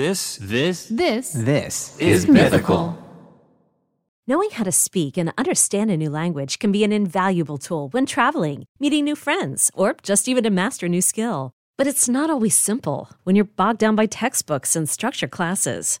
This, this, This This is mythical. Knowing how to speak and understand a new language can be an invaluable tool when traveling, meeting new friends, or just even to master a new skill. But it's not always simple when you're bogged down by textbooks and structured classes.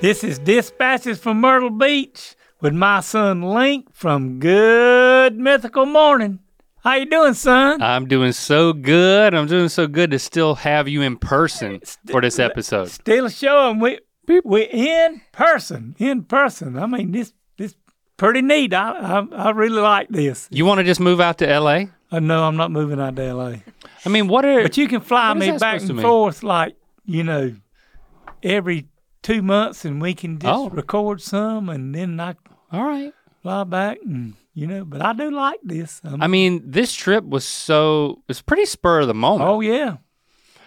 This is Dispatches from Myrtle Beach with my son Link from Good Mythical Morning. How you doing, son? I'm doing so good. I'm doing so good to still have you in person for this episode. Still showing we we in person, in person. I mean, this this pretty neat. I I, I really like this. You want to just move out to LA? Uh, no, I'm not moving out to L.A. I mean, what are But you can fly me back and forth like you know every two months, and we can just Oh. record some, and then I all right? fly back, and you know. But I do like this. Um, I mean, this trip was so it's pretty spur of the moment. oh yeah,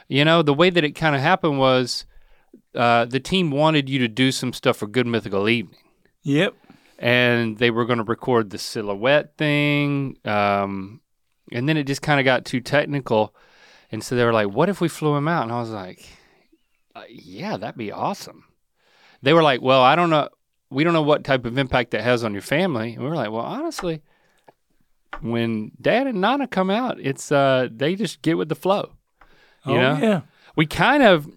You know, the way that it kind of happened was uh, the team wanted you to do some stuff for Good Mythical Evening, yep. and they were going to record the silhouette thing, um, and then it just kind of got too technical, and so they were like, "What if we flew him out?" And I was like, uh, "Yeah, that'd be awesome." They were like, "Well, I don't know, we don't know what type of impact that has on your family," and we were like, "Well, honestly." When Dad and Nana come out, it's uh they just get with the flow. You oh know? yeah. we kind of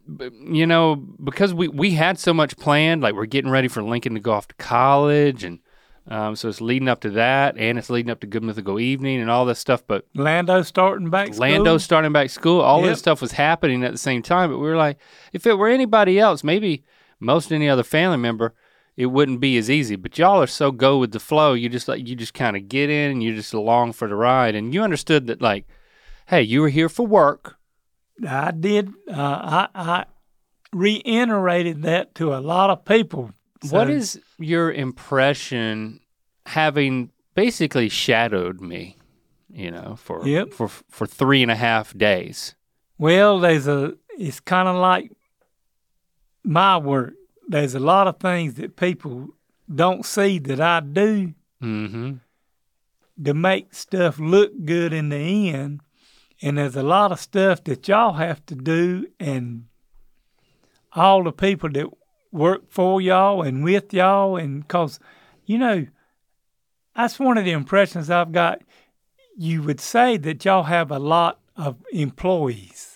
you know because we we had so much planned like we're getting ready for lincoln to go off to college and um, so it's leading up to that and it's leading up to good mythical evening and all this stuff but Lando starting back. lando's school. starting back school all Yep. this stuff was happening at the same time but we were like if it were anybody else maybe most any other family member it wouldn't be as easy but y'all are so go with the flow you just like you just kind of get in and you're just along for the ride and you understood that like hey you were here for work I did. Uh, I I reiterated that to a lot of people. What So, is your impression having basically shadowed me, you know, for Yep. for for three and a half days? Well, there's a. It's kind of like my work. There's a lot of things that people don't see that I do Mm-hmm. to make stuff look good in the end. And there's a lot of stuff that y'all have to do, and all the people that work for y'all and with y'all, and because, you know, that's one of the impressions I've got. You would say that y'all have a lot of employees,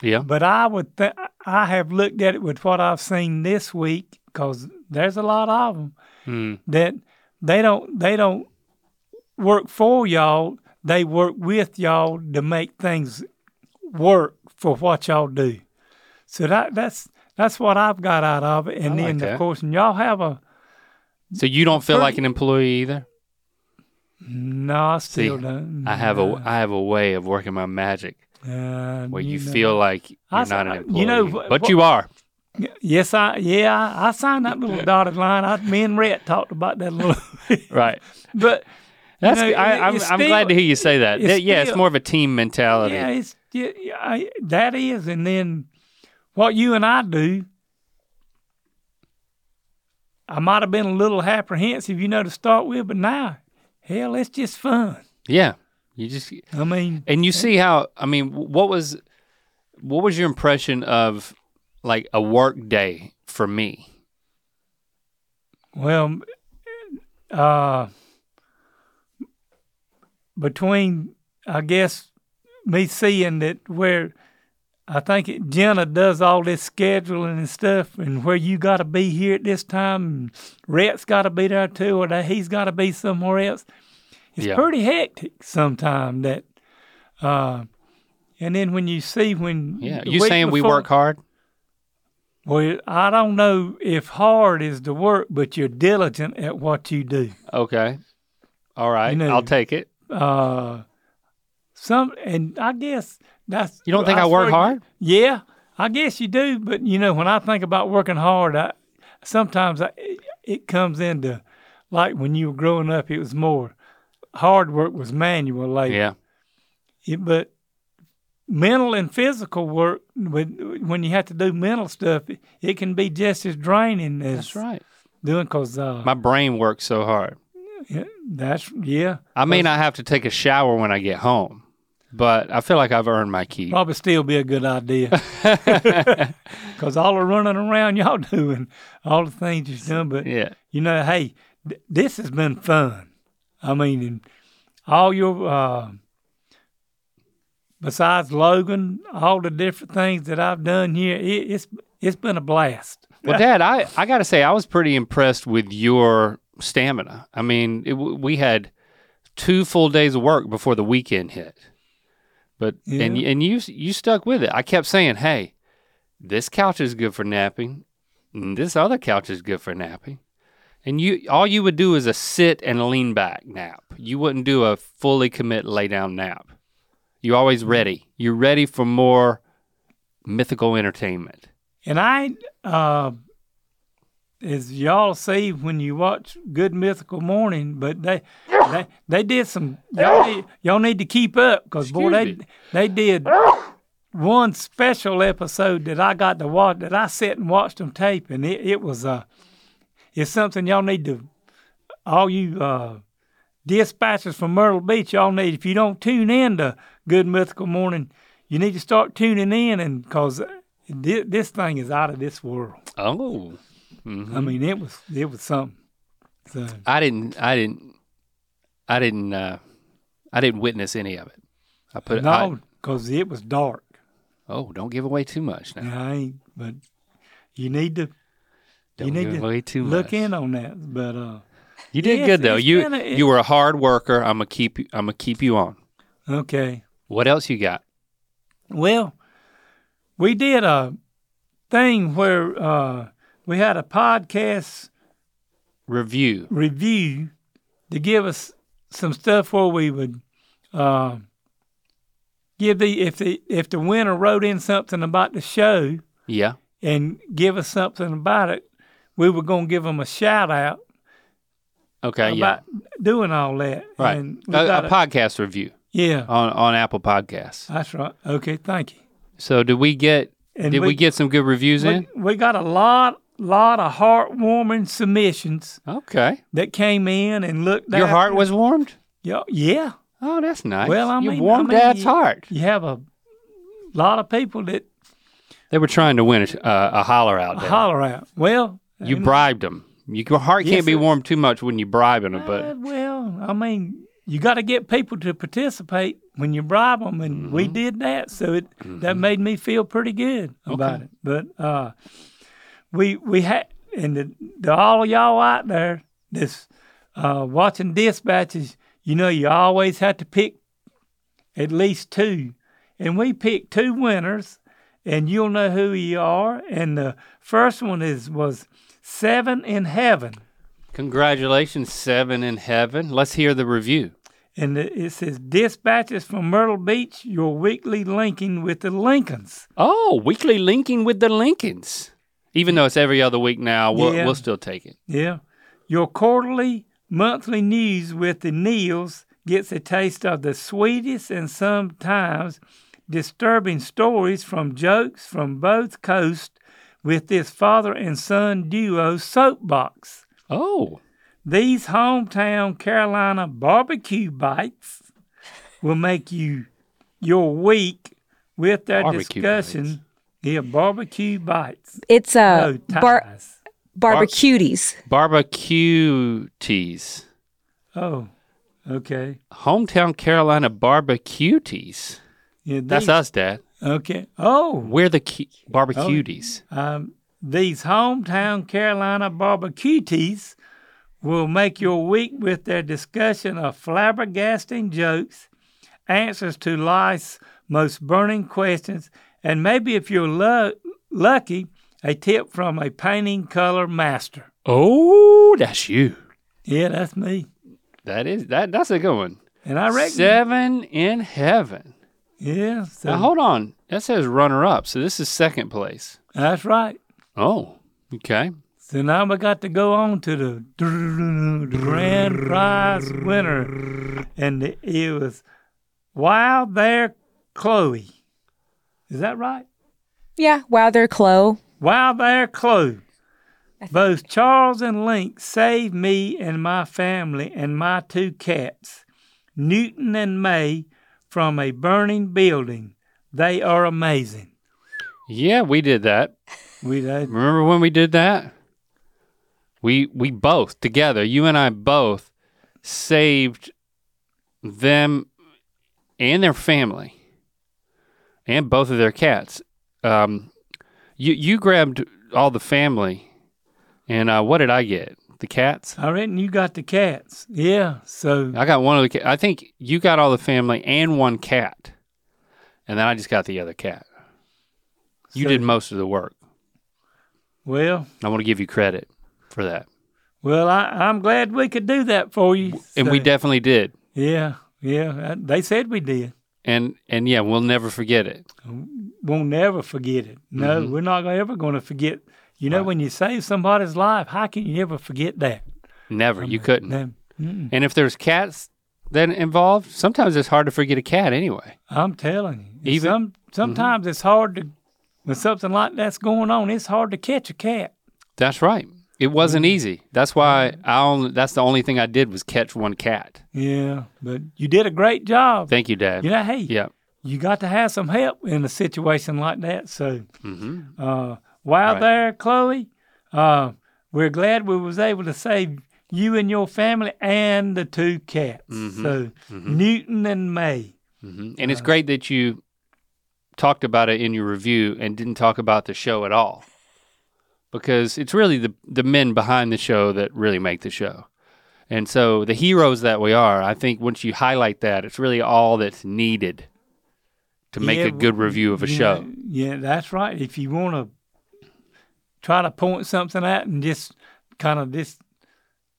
Yeah. but I would th- I have looked at it with what I've seen this week because there's a lot of them Mm. that they don't they don't work for y'all. They work with y'all to make things work for what y'all do. So that that's that's what I've got out of it. And like then that. of course, and y'all have a So you don't feel like an employee either? no, I See, still don't. I have a I have a way of working my magic uh, where you, know. feel like you're I not an employee, you know, but wh- you are. Yes, I yeah I, signed that little dotted line. I, me and Rhett talked about that a little. Right. but That's know, I, I'm glad to hear you say that. it's yeah, it's more of a team mentality. Yeah, it's yeah, I, that is, and then what you and I do. I might have been a little apprehensive, you know, to start with, but now, hell, it's just fun. yeah. You just I mean, And you see how I mean, what was what was your impression of like a work day for me? well, uh, between I guess me seeing that where I think it, Jenna does all this scheduling and stuff, and where you got to be here at this time, and Rhett's got to be there too, or that he's got to be somewhere else. It's Yeah. pretty hectic sometimes. That, uh, and then when you see when Yeah. You saying we work hard? Well, I don't know if hard is the work, but you're diligent at what you do. Okay. All right. know- I'll take it. Uh, some, and I guess that's. You don't think I, work swear- hard? Yeah, I guess you do. But you know, when I think about working hard, I sometimes I, it comes into like when you were growing up, it was more hard work was manual labor. Yeah. It- but mental and physical work, when when you have to do mental stuff, it, it can be just as draining as That's right. doing because uh, My brain works so hard. yeah, that's yeah. I may not have to take a shower when I get home, but I feel like I've earned my keep. Probably still be a good idea. Because all the running around y'all doing, all the things you're doing, but Yeah. you know, hey, th- this has been fun. I mean, and all your, uh, besides Logan, all the different things that I've done here, it, it's it's been a blast. Well, Dad, I, I got to say, I was pretty impressed with your stamina. I mean, it, we had two full days of work before the weekend hit, but and Yeah. and you you stuck with it. I kept saying, "Hey, this couch is good for napping, and this other couch is good for napping." And you all you would do is a sit and lean back nap. You wouldn't do a fully commit lay down nap. You're always ready. You're ready for more mythical entertainment. And I, uh, as y'all see when you watch Good Mythical Morning, but they they, they did some y'all need, y'all need to keep up because boy they me. they did one special episode that I got to watch that I sat and watched them tape and it, it was uh it's something y'all need to all you uh dispatchers from Myrtle Beach y'all need if you don't tune in to Good Mythical Morning you need to start tuning in and because this, this thing is out of this world. Oh. Mhm. I mean, it was it was something. So I didn't. I didn't. I didn't. Uh, I didn't witness any of it. I put. No, because it was dark. oh, don't give away too much now. I ain't, but you need to Don't you need to away too look much. in on that. But uh, You did good though. You been a- you were a hard worker. I'm gonna keep. you I'm gonna keep you on. okay. What else you got? Well, we did a thing where uh, we had a podcast Review. review to give us some stuff where we would uh, give the if the if the winner wrote in something about the show Yeah. and give us something about it, we were going to give them a shout out Okay. about doing all that. Right. And we A, a podcast review yeah, on on Apple Podcasts. that's right. Okay, thank you. So did we get? And did we, get some good reviews in? we, we got a lot lot of heartwarming submissions Okay. that came in and looked. Your heart was warmed. yeah, yeah. Oh, that's nice. Well, I you mean- warmed I mean, Dad's you- heart. You have a lot of people that They were trying to win a, uh, a holler out there. holler out. Well, You bribed them. your heart Yes, can't be warmed too much when you bribing them, Uh, but well, I mean, you got to get people to participate when you bribe them, and Mm-hmm. we did that. So it that made me feel pretty good about Okay. it. But uh, we we had and the, the all of y'all out there that's uh, watching dispatches, you know, you always have to pick at least two, and we picked two winners, and you'll know who you are. And the first one is was Seven in Heaven. congratulations, seven in heaven. Let's hear the review. And it says, Dispatches from Myrtle Beach, your weekly linking with the Lincolns. Oh, weekly linking with the Lincolns. Even though it's every other week now, we'll, Yeah. we'll still take it. Yeah. Your quarterly, monthly news with the Neals gets a taste of the sweetest and sometimes disturbing stories from jokes from both coasts with this father and son duo soapbox. Oh, These hometown Carolina barbecue bites will make you your week with their Barbecue discussion. bites. Yeah, barbecue bites. It's uh, No bar- ties. barbecuties. barbecue teas. oh, okay. Hometown Carolina barbecue teas. Yeah, That's these- us, Dad. Okay. Oh, We're the cu- barbecuties. um, these hometown Carolina barbecuties will make your week with their discussion of flabbergasting jokes, answers to life's most burning questions, and maybe if you're lu- lucky, a tip from a painting color master. Oh, that's you. Yeah, that's me. That is that. That's a good one. And I reckon. Seven in heaven. Yeah, so Now hold on. That says runner up. So this is second place. that's right. Oh, okay. So now we got to go on to the, the grand prize winner, and it was Wild There Chloe. Is that right? Yeah, Wild they're Chloe. Wild There Chloe. Both Charles and Link saved me and my family and my two cats, Newton and May, from a burning building. They are amazing. Yeah, we did that. We did. Remember when we did that? We we both together, you and I both saved them and their family and both of their cats. Um, you you grabbed all the family, and uh, what did I get? The cats. I reckon you got the cats. Yeah. So I got one of the. I think you got all the family and one cat, and then I just got the other cat. You So- did most of the work. well, I want to give you credit for that. Well, I, I'm glad we could do that for you. and we definitely did Yeah, yeah. uh, They said we did. and and yeah we'll never forget it We'll never forget it. No, we're not ever going to forget. You know, Right. when you save somebody's life, how can you ever forget that? never. You couldn't. and if there's cats then involved sometimes it's hard to forget a cat anyway. I'm telling you. Even- Some, sometimes it's hard to, when something like that's going on, it's hard to catch a cat. that's right. It wasn't easy. That's why i only that's the only thing i did was catch one cat. Yeah, but you did a great job. thank you dad. You know, hey, yeah. you got to have some help in a situation like that. So, hmm Uh, wow, Right. there, Chloe. Uh, we're glad we was able to save you and your family and the two cats. Mhm. So Mhm. Newton and May. hmm and it's great that you talked about it in your review and didn't talk about the show at all because it's really the the men behind the show that really make the show and so the heroes that we are i think once you highlight that it's really all that's needed to make Yeah, a good review of a show know, yeah, that's right. If you want to try to point something out and just kind of just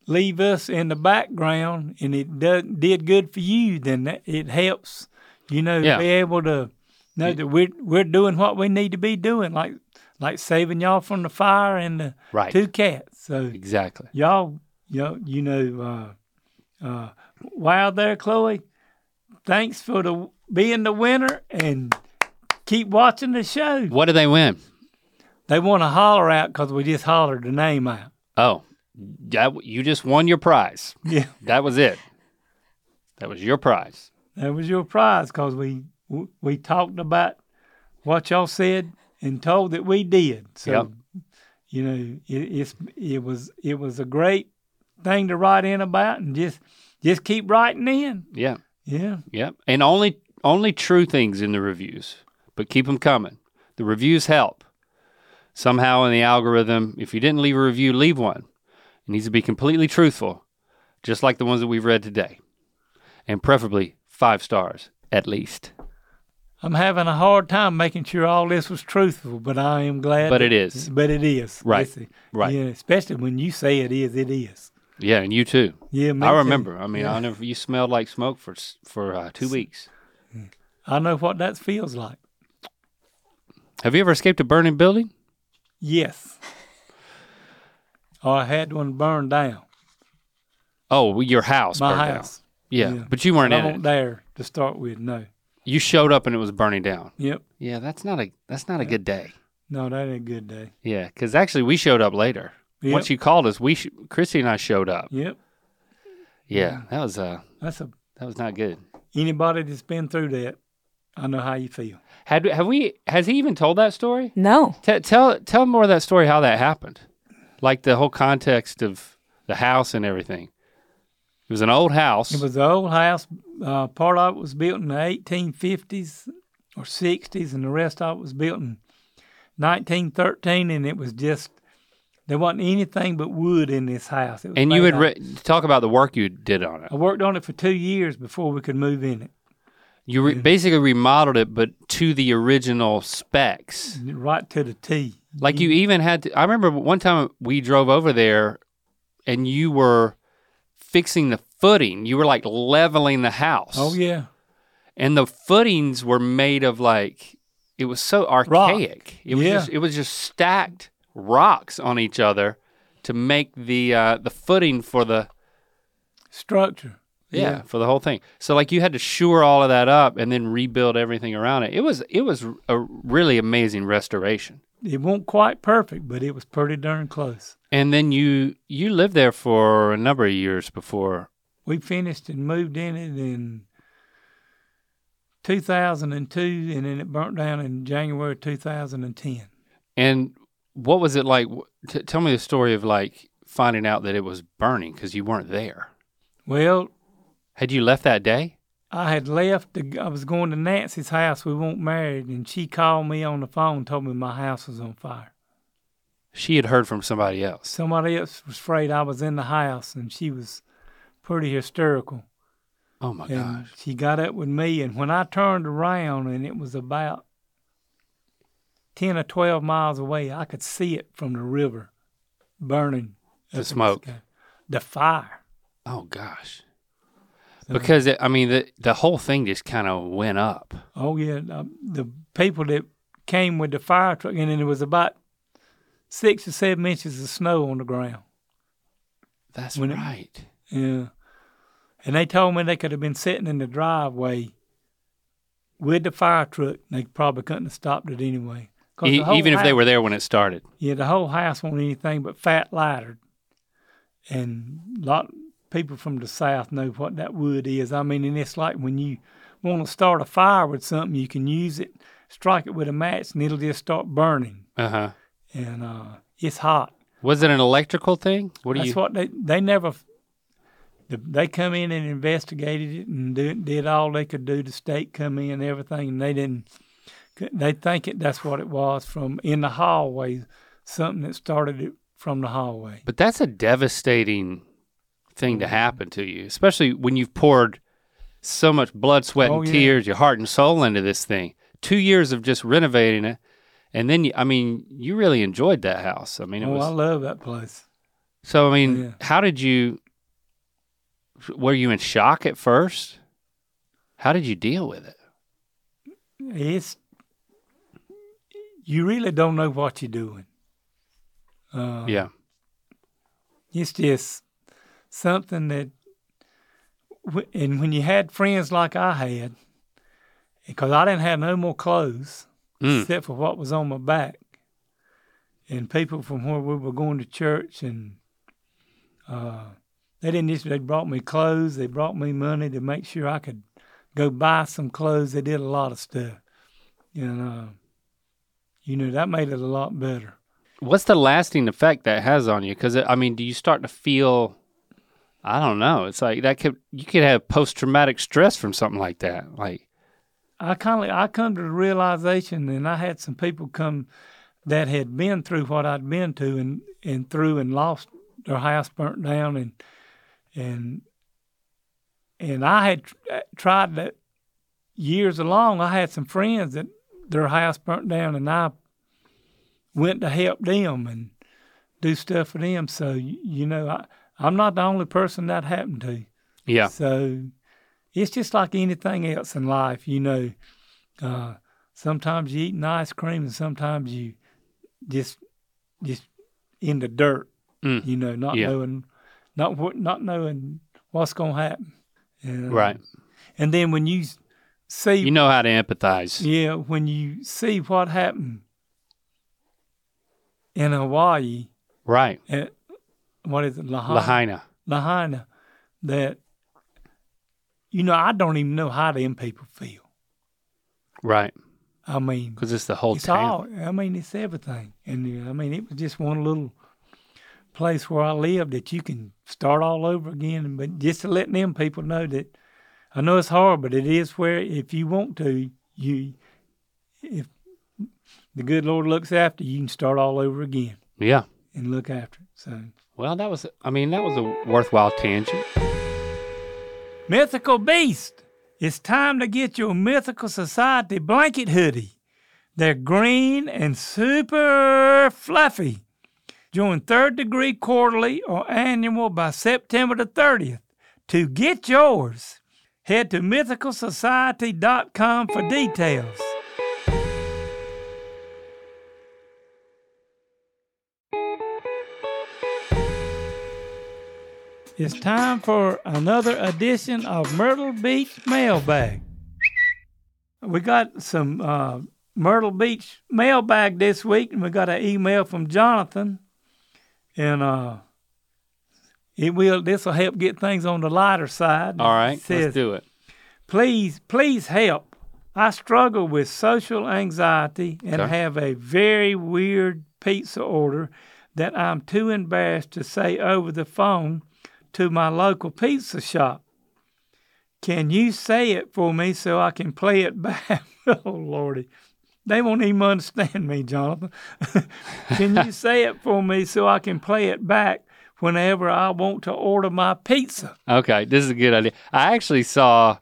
leave us in the background, and it does, did good for you, then that, it helps. You know, Yeah. be able to know that we're we're doing what we need to be doing, like like saving y'all from the fire and the right two cats. So exactly y'all, y'all, you know, uh, uh, wow, there, Chloe. Thanks for the being the winner, and keep watching the show. what do they win They want to holler out because we just hollered the name out. oh that, you just won your prize Yeah, that was it that was your prize that was your prize because we we talked about what y'all said and told that we did. So, Yep. you know, it, it's it was it was a great thing to write in about, and just just keep writing in. yeah Yeah. Yep. And only only true things in the reviews, but keep them coming. The reviews help. Somehow in the algorithm, if you didn't leave a review, leave one. It needs to be completely truthful, just like the ones that we've read today. And preferably five stars at least. I'm having a hard time making sure all this was truthful, but I am glad. But that- it is. But it is. Right. Listen, Right. Yeah, especially when you say it is, it is. Yeah, and you too. Yeah, I too. remember. I mean, Yeah. I never. You smelled like smoke for for uh, two weeks. I know what that feels like. Have you ever escaped a burning building? Yes. Or I had one burned down. Oh, your house. My burned down. house. Yeah, Yeah. but you weren't I in it. there to start with. No. You showed up and it was burning down. Yep. Yeah, that's not a that's not a good day. No, that ain't a good day. Yeah, because actually we showed up later. Yep. Once you called us, we sh- Christy and I showed up. Yep. Yeah, that was uh That's a that was not good. anybody that's been through that. I know how you feel. Had have we? Has he even told that story? No. T- tell tell more of that story. How that happened, like the whole context of the house and everything. It was an old house. It was an old house. Uh, part of it was built in the 1850s, or 60s, and the rest of it was built in 1913, and it was just there wasn't anything but wood in this house. It was And you made would re- talk about the work you did on it. I worked on it for two years before we could move in it, You re- basically remodeled it, but to the original specs. right to the T. Like you even had to. I remember one time we drove over there, and you were fixing the footing. You were like leveling the house. Oh yeah, and the footings were made of like it was so archaic. It was Yeah. just it was just stacked rocks on each other to make the uh, the footing for the structure. Yeah, for the whole thing. So like you had to shore all of that up and then rebuild everything around it. It was it was a really amazing restoration. It wasn't quite perfect, but it was pretty darn close. And then you you lived there for a number of years before. We finished and moved in it in 2002, and then it burnt down in January 2010. And what was it like? T- tell me the story of like finding out that it was burning because you weren't there. Well, Had you left that day? I had left. To, I was going to Nancy's house. We weren't married, and she called me on the phone, and told me my house was on fire. She had heard from somebody else. Somebody else was afraid I was in the house, and she was pretty hysterical. Oh my and gosh. she got up with me, and when I turned around, and it was about ten or twelve miles away, I could see it from the river, burning. The smoke. sky. the fire. Oh gosh. Because it, I mean the the whole thing just kind of went up. Oh yeah, uh, the people that came with the fire truck, and then there was about six or seven inches of snow on the ground. That's When it- right. Yeah, and they told me they could have been sitting in the driveway with the fire truck. They probably couldn't have stopped it anyway. E- even if they were there when it started. Yeah, the whole house wasn't anything but fat lighter. And a lot people from the south know what that wood is. I mean, and it's like when you want to start a fire with something, you can use it, strike it with a match, and it'll just start burning. Uh huh. And uh, it's hot. Was it an electrical thing? What do That's you? what they they never. They come in and investigated it and did, did all they could do. The state come in and everything, and they didn't. They think it. That's what it was from in the hallway. Something that started it from the hallway. But that's a devastating thing to happen to you, especially when you've poured so much blood, sweat, Oh, and yeah. tears, your heart and soul into this thing. Two years of just renovating it, and then you, I mean, you really enjoyed that house. I mean, it oh, was I love that place. So I mean, Yeah. how did you? Were you in shock at first? How did you deal with it? It's you really don't know what you're doing. Uh, yeah, it's just something that, and when you had friends like I had, because I didn't have no more clothes Mm. except for what was on my back, and people from where we were going to church, and uh, they didn't just they brought me clothes, they brought me money to make sure I could go buy some clothes. They did a lot of stuff, and uh, you know that made it a lot better. What's the lasting effect that has on you? Because I mean, do you start to feel? I don't know. It's like that could you could have post traumatic stress from something like that. Like, I kind of I come to the realization, and I had some people come that had been through what I'd been to, and and through and lost their house burnt down, and and and I had uh, tried that years along. I had some friends that their house burnt down, and I went to help them and do stuff for them. So you know, I I'm not the only person that happened to. yeah, So it's just like anything else in life, you know. Uh, sometimes you eating ice cream, and sometimes you just just in the dirt, Mm. you know, not Yeah. knowing not what not knowing what's gonna happen. And, right. And then when you see, You know how to empathize. yeah, when you see what happened in Hawaii Right, at what is it, Lahaina? Lahaina. Lahaina that you know I don't even know how them people feel. Right, I mean, because it's the whole it's town. all. I mean, it's everything, and uh, I mean, it was just one little place where I lived that you can start all over again. But just to let them people know that I know it's hard, but it is where if you want to, you if the good Lord looks after you, you can start all over again Yeah. and look after it. So, Well, that was, I mean, that was a worthwhile tangent. Mythical Beast, it's time to get your Mythical Society blanket hoodie. They're green and super fluffy. Join Third Degree quarterly or annual by September the 30th. To get yours, head to mythicalsociety.com for details. It's time for another edition of Myrtle Beach Mailbag. We got some uh, Myrtle Beach mailbag this week, and we got an email from Jonathan, and uh, it will. This will help get things on the lighter side. All right. It says, let's do it. Please, please help. I struggle with social anxiety and Okay. have a very weird pizza order that I'm too embarrassed to say over the phone to my local pizza shop. Can you say it for me so I can play it back? oh, Lordy. They won't even understand me, Jonathan. can you say it for me so I can play it back whenever I want to order my pizza? Okay, this is a good idea. I actually saw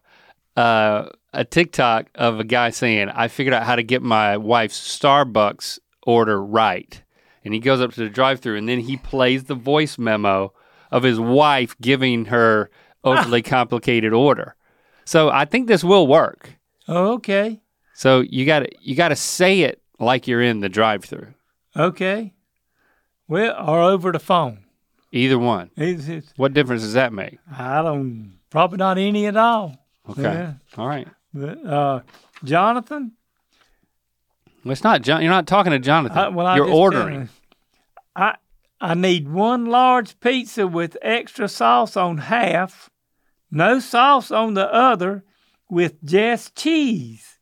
uh, a TikTok of a guy saying, "I figured out how to get my wife's Starbucks order right," and he goes up to the drive-through and then he plays the voice memo of his wife giving her overly complicated order. So I think this will work. Oh, okay. So you got to you got to say it like you're in the drive-through. Okay. Well, or over the phone. Either one. It's, it's, What difference does that make? I don't, probably not any at all. Okay. Yeah. All right. But, uh, Jonathan, Well, it's not John. You're not talking to Jonathan. I, well, I you're ordering. I I need one large pizza with extra sauce on half, no sauce on the other, with just cheese.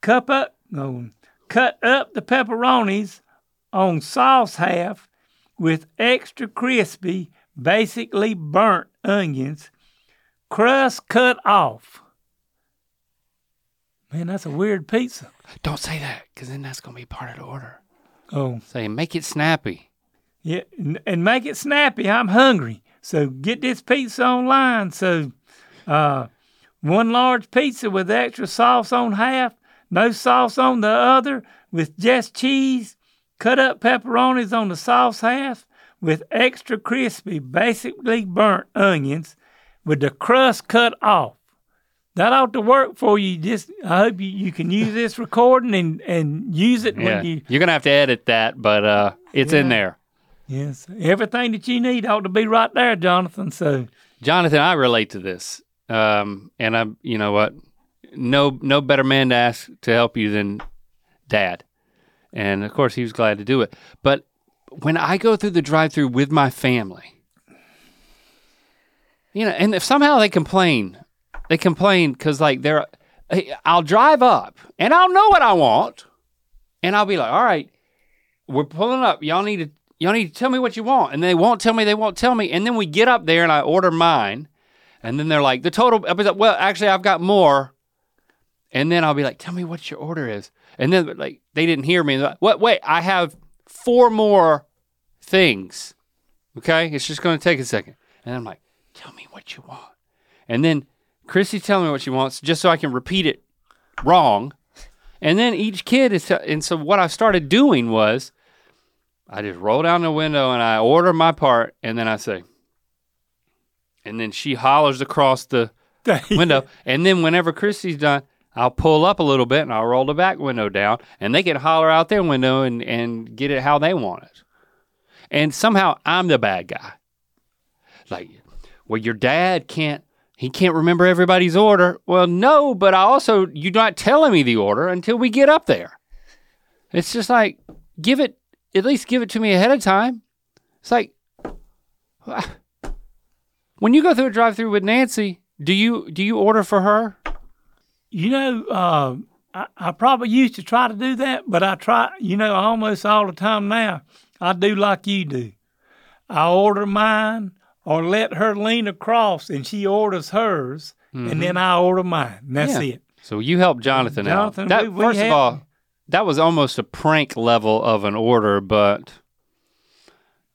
Cup up, no, cut up the pepperonis on sauce half with extra crispy, basically burnt onions, crust cut off. Man, that's a weird pizza. Don't say that, because then that's going to be part of the order. Oh. Say, make it snappy. Yeah, and, make it snappy. I'm hungry. So get this pizza online. So uh, one large pizza with extra sauce on half, no sauce on the other, with just cheese, cut up pepperonis on the sauce half, with extra crispy, basically burnt onions, with the crust cut off. That ought to work for you. Just I hope you, you can use this recording and, and use it Yeah. when you You're going to have to edit that, but uh, it's in there. Yes, everything that you need ought to be right there, Jonathan. So, Jonathan, I relate to this. Um, and I'm, you know what? No, no better man to ask to help you than dad. And of course, he was glad to do it. But when I go through the drive through with my family, you know, and if somehow they complain, they complain because like they're, I'll drive up and I'll know what I want. And I'll be like, all right, we're pulling up. Y'all need to y'all need to tell me what you want. And they won't tell me, they won't tell me. And then we get up there and I order mine. And then they're like, the total well, actually I've got more. And then I'll be like, tell me what your order is. And then like they didn't hear me. Like, what wait, I have four more things. Okay? It's just gonna take a second. And I'm like, tell me what you want. And then Christy's telling me what she wants just so I can repeat it wrong. And then each kid is, and so what I started doing was, I just roll down the window and I order my part, and then I say, and then she hollers across the window, and then whenever Christy's done, I'll pull up a little bit and I'll roll the back window down, and they can holler out their window and and get it how they want it. And somehow I'm the bad guy. Like, well, your dad can't. He can't remember everybody's order. Well, no, but I also you're not telling me the order until we get up there. It's just like give it at least give it to me ahead of time. It's like when you go through a drive-through with Nancy, do you do you order for her? you know, uh, I, I probably used to try to do that, but I try, you know, almost all the time now. I do like you do. I order mine or let her lean across and she orders hers, and then I order mine. And that's Mm-hmm. Yeah. it. So you help Jonathan, Jonathan, out. That we- we first of all, that was almost a prank level of an order, but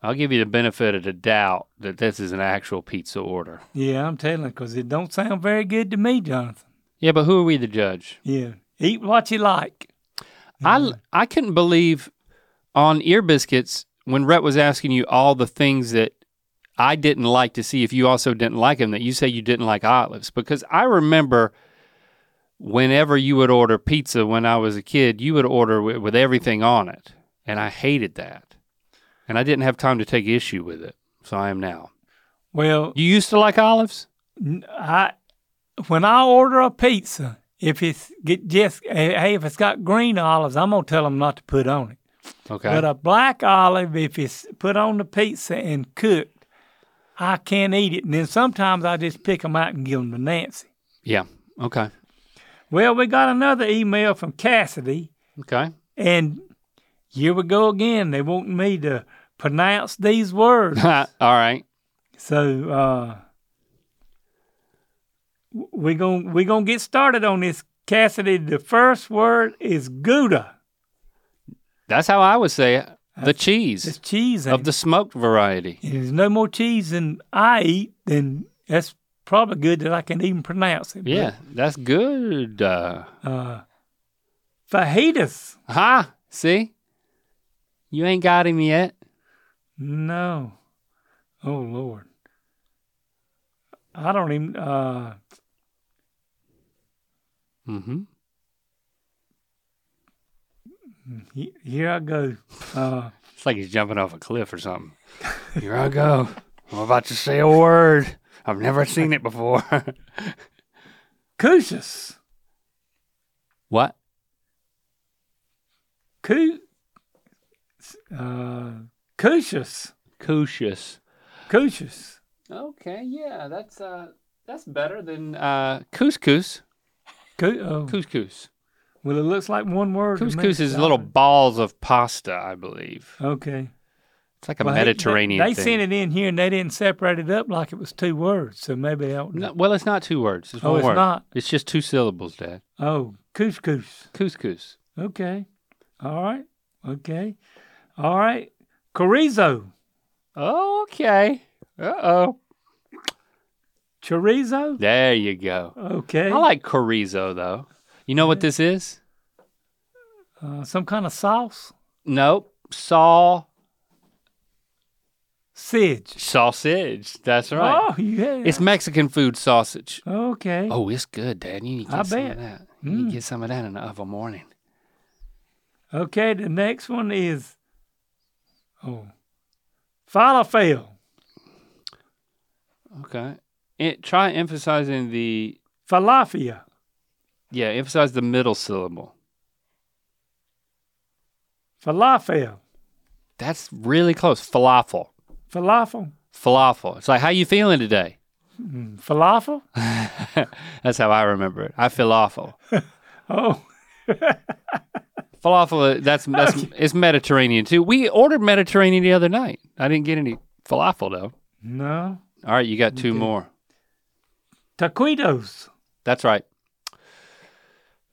I'll give you the benefit of the doubt that this is an actual pizza order. Yeah, I'm telling because it don't sound very good to me, Jonathan. Yeah, but who are we to judge? Yeah, eat what you like. I I couldn't believe on ear biscuits when Rhett was asking you all the things that I didn't like to see if you also didn't like them that you say you didn't like olives because I remember whenever you would order pizza when I was a kid you would order with, with everything on it and I hated that and I didn't have time to take issue with it so I am now. Well, You used to like olives? I when I order a pizza, if it's get just hey, if it's got green olives, I'm gonna tell them not to put on it. Okay. But a black olive, if it's put on the pizza and cooked, I can't eat it. And then sometimes I just pick them out and give them to Nancy. yeah. Okay. Well, we got another email from Cassidy, Okay. and here we go again. They want me to pronounce these words. all right. So uh, we're going we gonna get started on this, Cassidy. The first word is Gouda. That's how I would say it. The It's cheese The cheese. of the smoked variety. There's no more cheese than I eat, then that's probably good that I can even pronounce it. Yeah, that's good. Uh, uh, fajitas. ha! See, you ain't got him yet. No. Oh Lord. I don't even. Uh, Mm-hmm. he- here I go. Uh, It's like he's jumping off a cliff or something. Here I go. I'm about to say a word. I've never seen it before. Couscous. what? Cou. Uh, Couscous. Couscous. Couscous. Okay, yeah, that's uh, that's better than uh, couscous. Cou- oh, Couscous. well, it looks like one word. Couscous is little balls of pasta, I believe. Okay. It's like a Well, Mediterranean They, they sent it in here and they didn't separate it up like it was two words. So maybe I don't know. No, well, it's not two words. It's Oh, one it's word. not? It's just two syllables, Dad. Oh, couscous. Couscous. Okay. All right. Okay. All right. Chorizo. Okay. Uh oh. Chorizo. There you go. Okay. I like chorizo though. You know what this is? uh, some kind of sauce. Nope. Saw Sidge. sausage. That's right. Oh, yeah. It's Mexican food sausage. okay. Oh, it's good, Dad. You need to get I some bet. of that. You need to mm. get some of that in the other morning. Okay. The next one is oh, falafel. Okay. It, try emphasizing the Falafel. yeah. Emphasize the middle syllable. Falafel. That's really close. Falafel. Falafel. Falafel. It's like how you feeling today? Falafel. That's how I remember it. I feel awful. Oh, Falafel. uh, That's that's it's Mediterranean too. We ordered Mediterranean the other night. I didn't get any falafel though. no. All right, you got two more. Taquitos. That's right.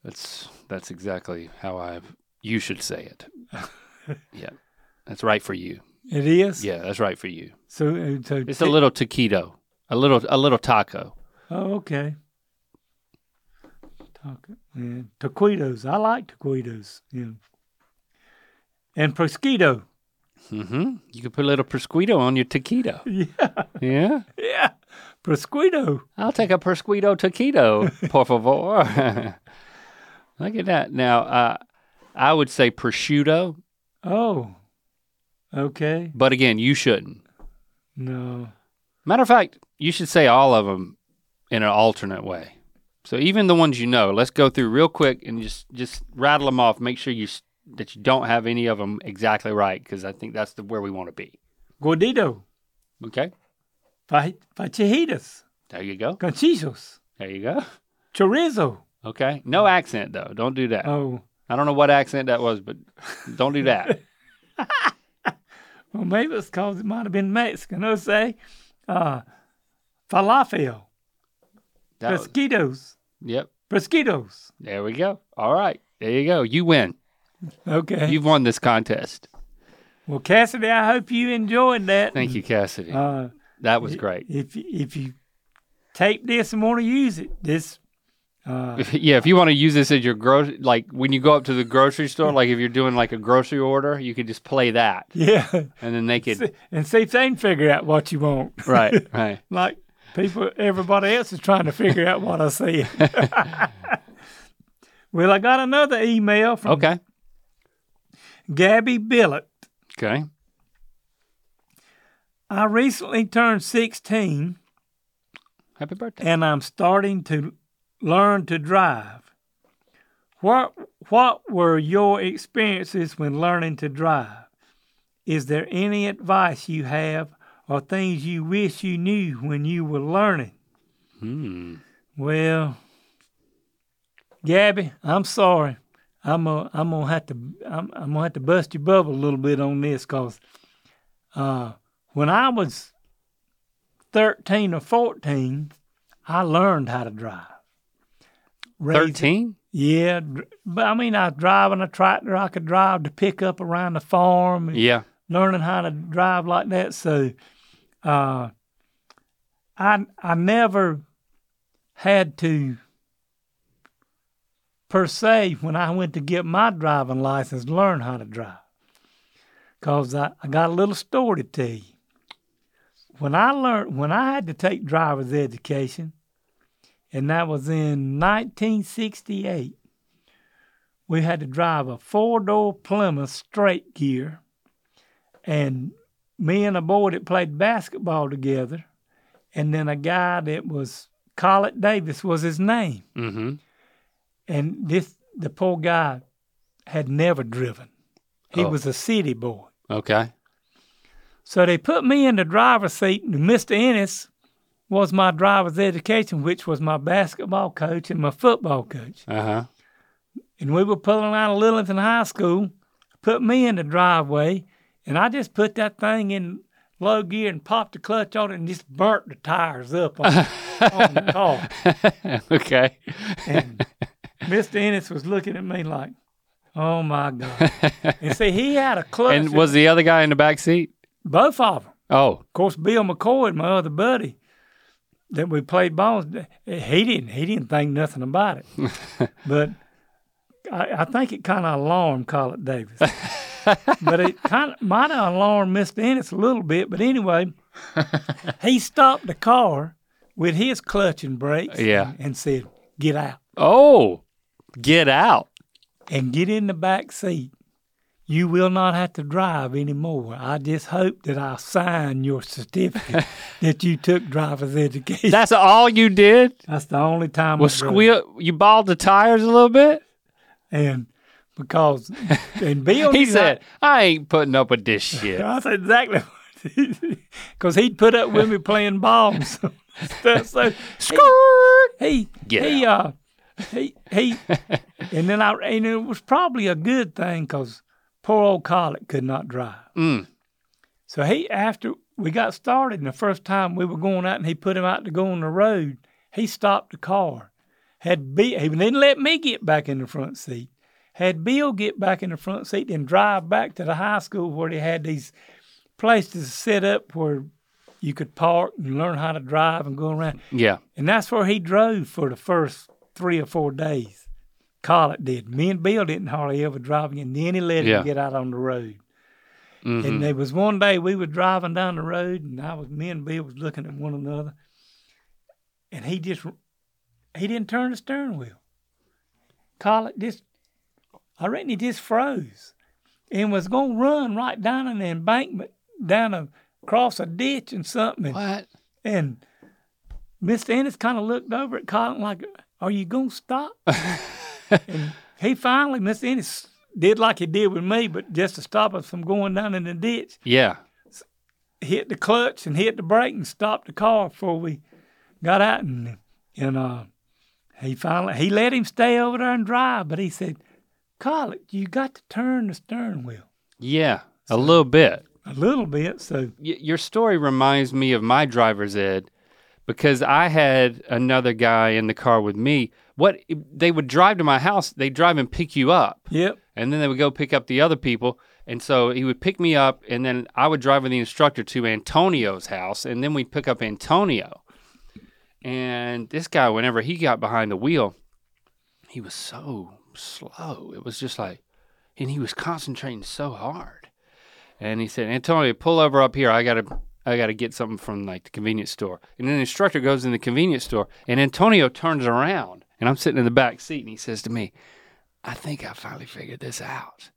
That's that's exactly how I you should say it. yeah, that's right for you. It is. Yeah, that's right for you. So, uh, so It's a little taquito, a little a little taco. Oh, okay. Taco. Yeah. Taquitos. I like taquitos. Yeah. And prosciutto. Mm-hmm. You could put a little prosciutto on your taquito. Yeah. Yeah, Yeah. Prosciutto. I'll take a prosciutto taquito, por favor. Look at that. Now, uh, I would say prosciutto, Oh. Okay. but again, you shouldn't. No. Matter of fact, you should say all of them in an alternate way. So even the ones you know, let's go through real quick and just just rattle them off. Make sure you that you don't have any of them exactly right, because I think that's the where we want to be. Gordito. Okay, Fa- Fajitas. there you go. Conchisos. There you go. Chorizo. Okay, no accent though. Don't do that. Oh. I don't know what accent that was, but don't do that. Well, maybe it's because it might have been Mexican. Let's say uh, falafel. that was, yep. Mosquitoes. There we go. All right. There you go. You win. Okay. You've won this contest. well, Cassidy, I hope you enjoyed that. Thank you, Cassidy. Uh, that was great. if if you take this and want to use it, this uh, yeah, if you want to use this as your grocery, like when you go up to the grocery store, like if you're doing like a grocery order, you could just play that, yeah, and then they could. and see if they can figure out what you want. right, right. like people, everybody else is trying to figure out what I said. well, I got another email from Okay. Gabby Billett. Okay. I recently turned 16 Happy birthday. and I'm starting to learn to drive. What what were your experiences when learning to drive? Is there any advice you have or things you wish you knew when you were learning? Hmm. Well, Gabby, I'm sorry. I'm gonna, I'm gonna have to I'm, I'm gonna have to bust your bubble a little bit on this, cause uh, when I was thirteen or fourteen, I learned how to drive. Thirteen. Yeah, but I mean, I was driving a tractor. I could drive to pick up around the farm. and Yeah. learning how to drive like that. So, uh, I I never had to per se when I went to get my driving license learn how to drive. Cause I, I got a little story to tell you. When I learned when I had to take driver's education, and that was in 1968, we had to drive a four door Plymouth straight gear and me and a boy that played basketball together, and then a guy that was Collett Davis was his name, Mm-hmm. and this the poor guy had never driven. He Oh. was a city boy, Okay. so they put me in the driver's seat, and Mr. Ennis was my driver's education, which was my basketball coach and my football coach. Uh huh. and we were pulling out of Lillington High School, put me in the driveway, and I just put that thing in low gear and popped the clutch on it and just burnt the tires up on, on the car. okay. And Mr. Ennis was looking at me like, oh my God. And see, he had a clutch. And was the other guy in the back seat? both of them. Oh. Of course, Bill McCoy, my other buddy, that we played ball, he didn't. He didn't think nothing about it. but I, I think it kind of alarmed Collett Davis. but it kind of might have alarmed Mr. Ennis a little bit. But anyway, he stopped the car with his clutch and brakes. Yeah. And, and said, "Get out Oh. Get out. and get in the back seat." You will not have to drive anymore. I just hope that I sign your certificate that you took driver's education. That's all you did? That's the only time drove. squeal? You balled the tires a little bit? And because and Bill He said, I ain't putting up with this shit. Said exactly because he'd put up with me playing ball and so, stuff. So he Get he uh he he and then I and it was probably a good thing because poor old Collett could not drive. Mm. So he after we got started and the first time we were going out and he put him out to go on the road, he stopped the car. Had Bill he didn't let me get back in the front seat. Had Bill get back in the front seat and drive back to the high school where they had these places set up where you could park and learn how to drive and go around. Yeah. And that's where he drove for the first three or four days. Collett did. Me and Bill didn't hardly ever drive again. Then he let Yeah. him get out on the road. Mhm. And there was one day we were driving down the road, and I was me and Bill was looking at one another, and he just he didn't turn the steering wheel. Collett just, I reckon he just froze, and was gonna run right down an embankment, down a, across a ditch and something. And, What? and Mr. Ennis kind of looked over at Collett like, "Are you gonna stop?" and he finally, Mr. Ennis did like he did with me, but just to stop us from going down in the ditch, Yeah. hit the clutch and hit the brake and stopped the car before we got out and and uh he finally he let him stay over there and drive, but he said, Collett, you got to turn the steering wheel Yeah. A little bit. a little bit. So Y- your story reminds me of my driver's ed because I had another guy in the car with me, what they would drive to my house. they'd drive and pick you up, Yep. and then they would go pick up the other people. And so he would pick me up, and then I would drive with the instructor to Antonio's house, and then we'd pick up Antonio. And this guy, whenever he got behind the wheel, he was so slow. It was just like, and he was concentrating so hard. And he said, Antonio, pull over up here. I gotta, I gotta get something from like the convenience store. And then the instructor goes in the convenience store, and Antonio turns around, and I'm sitting in the back seat, and he says to me, "I think I finally figured this out."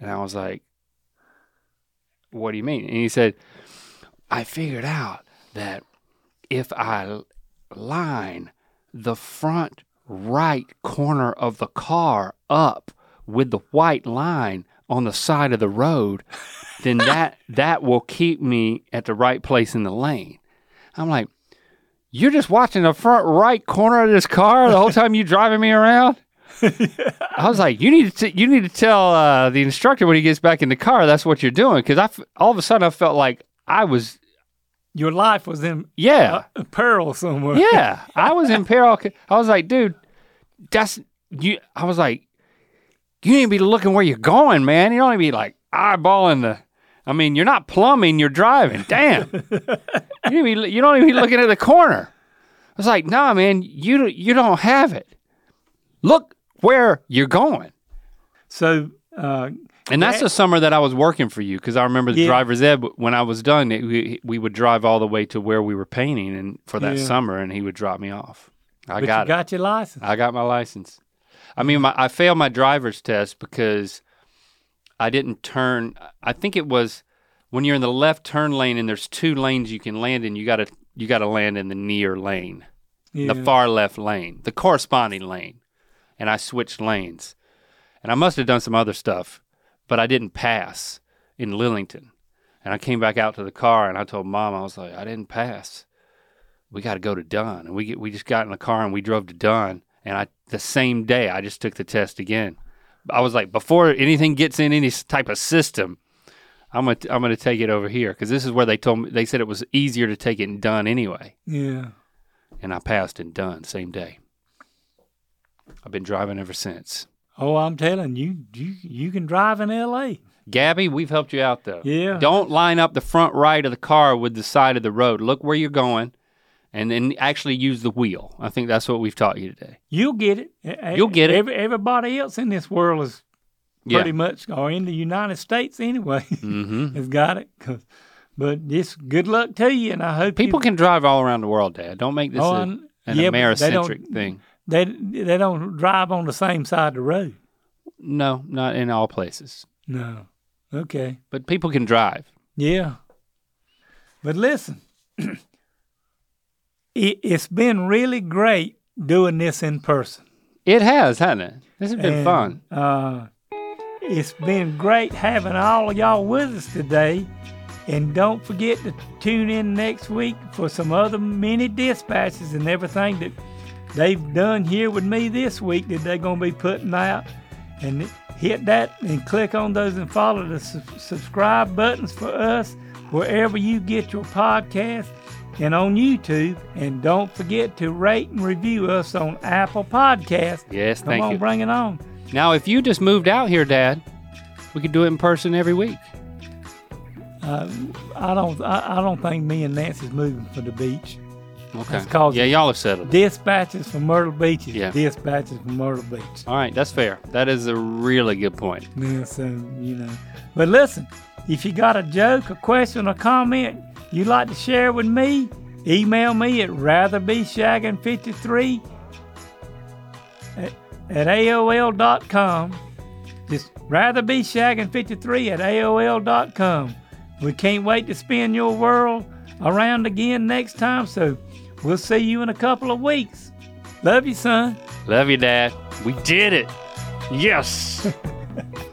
And I was like, "What do you mean?" And he said, "I figured out that if I line the front right corner of the car up with the white line on the side of the road, then that that will keep me at the right place in the lane." I'm like, "You're just watching the front right corner of this car the whole time you driving me around?" I was like, "You need to t- you need to tell uh, the instructor when he gets back in the car that's what you're doing." Because I f- all of a sudden I felt like I was Your life was in yeah uh, peril somewhere. yeah I was in peril. I was like, "Dude, that's you." I was like, "You need to be looking where you're going, man. You don't need to be like eyeballing the." I mean, you're not plumbing, you're driving. Damn, you be, you don't even be looking at the corner. I was like, "Nah, man, you you don't have it. Look where you're going." So uh, And that's the summer that I was working for you because I remember the Yeah. driver's ed. When I was done, it, we, we would drive all the way to where we were painting, and for that Yeah. summer, and he would drop me off. I but got you it. got your license. I got my license. I mean, my, I failed my driver's test because I didn't turn. I think it was when you're in the left turn lane and there's two lanes you can land in. You got to you got to land in the near lane, yeah. the far left lane, the corresponding lane, and I switched lanes, and I must have done some other stuff, but I didn't pass in Lillington, and I came back out to the car and I told mom I was like I didn't pass. We got to go to Dunn, and we get, we just got in the car and we drove to Dunn, and I the same day I just took the test again. I was like before anything gets in any type of system. I'm gonna I'm gonna take it over here because this is where they told me they said it was easier to take it in Dunn anyway yeah. and I passed and Dunn same day. I've been driving ever since. Oh, I'm telling you, you you can drive in L.A. Gabby, we've helped you out though. Yeah. Don't line up the front right of the car with the side of the road. Look where you're going, and then actually use the wheel. I think that's what we've taught you today. You'll get it. You'll get it. Every, everybody else in this world is Yeah. pretty much, or in the United States anyway, Mm-hmm. has got it. but just good luck to you, and I hope People can drive all around the world, Dad. Don't make this Oh, a, an yeah, Americentric thing. they they don't drive on the same side of the road. No, not in all places. No. Okay. But people can drive. Yeah. But listen, it, it's been really great doing this in person. It has, hasn't it? This has been And, fun. Uh, it's been great having all of y'all with us today. And don't forget to tune in next week for some other mini dispatches and everything that they've done here with me this week that they're going to be putting out. And hit that and click on those and follow the su- subscribe buttons for us wherever you get your podcast and on YouTube. And don't forget to rate and review us on Apple Podcasts. Yes, Come thank on, you. bring it on. Now, if you just moved out here, Dad, we could do it in person every week. Uh, I don't. I, I don't think me and Nancy's moving for the beach. Okay. That's called- yeah, y'all have settled. Dispatches from Myrtle Beach is Yeah. dispatches from Myrtle Beach. All right, that's fair. That is a really good point. Yeah, so you know. But listen, if you got a joke, a question, a comment you'd like to share with me, email me at ratherbeshagging53 at, at AOL.com. Just ratherbeshagging53 at AOL.com. We can't wait to spin your world around again next time, so we'll see you in a couple of weeks. Love you, son. Love you, Dad. We did it. Yes.